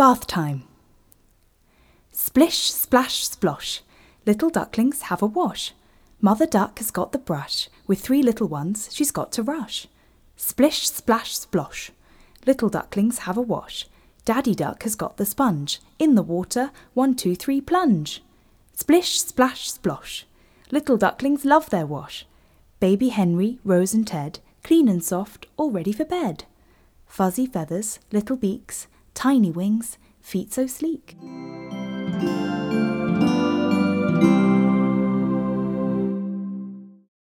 Bath time. Splish, splash, splosh. Little ducklings have a wash. Mother duck has got the brush. With three little ones, she's got to rush. Splish, splash, splosh. Little ducklings have a wash. Daddy duck has got the sponge. In the water, one, two, three, plunge. Splish, splash, splosh. Little ducklings love their wash. Baby Henry, Rose and Ted, clean and soft, all ready for bed. Fuzzy feathers, little beaks, tiny wings, feet so sleek.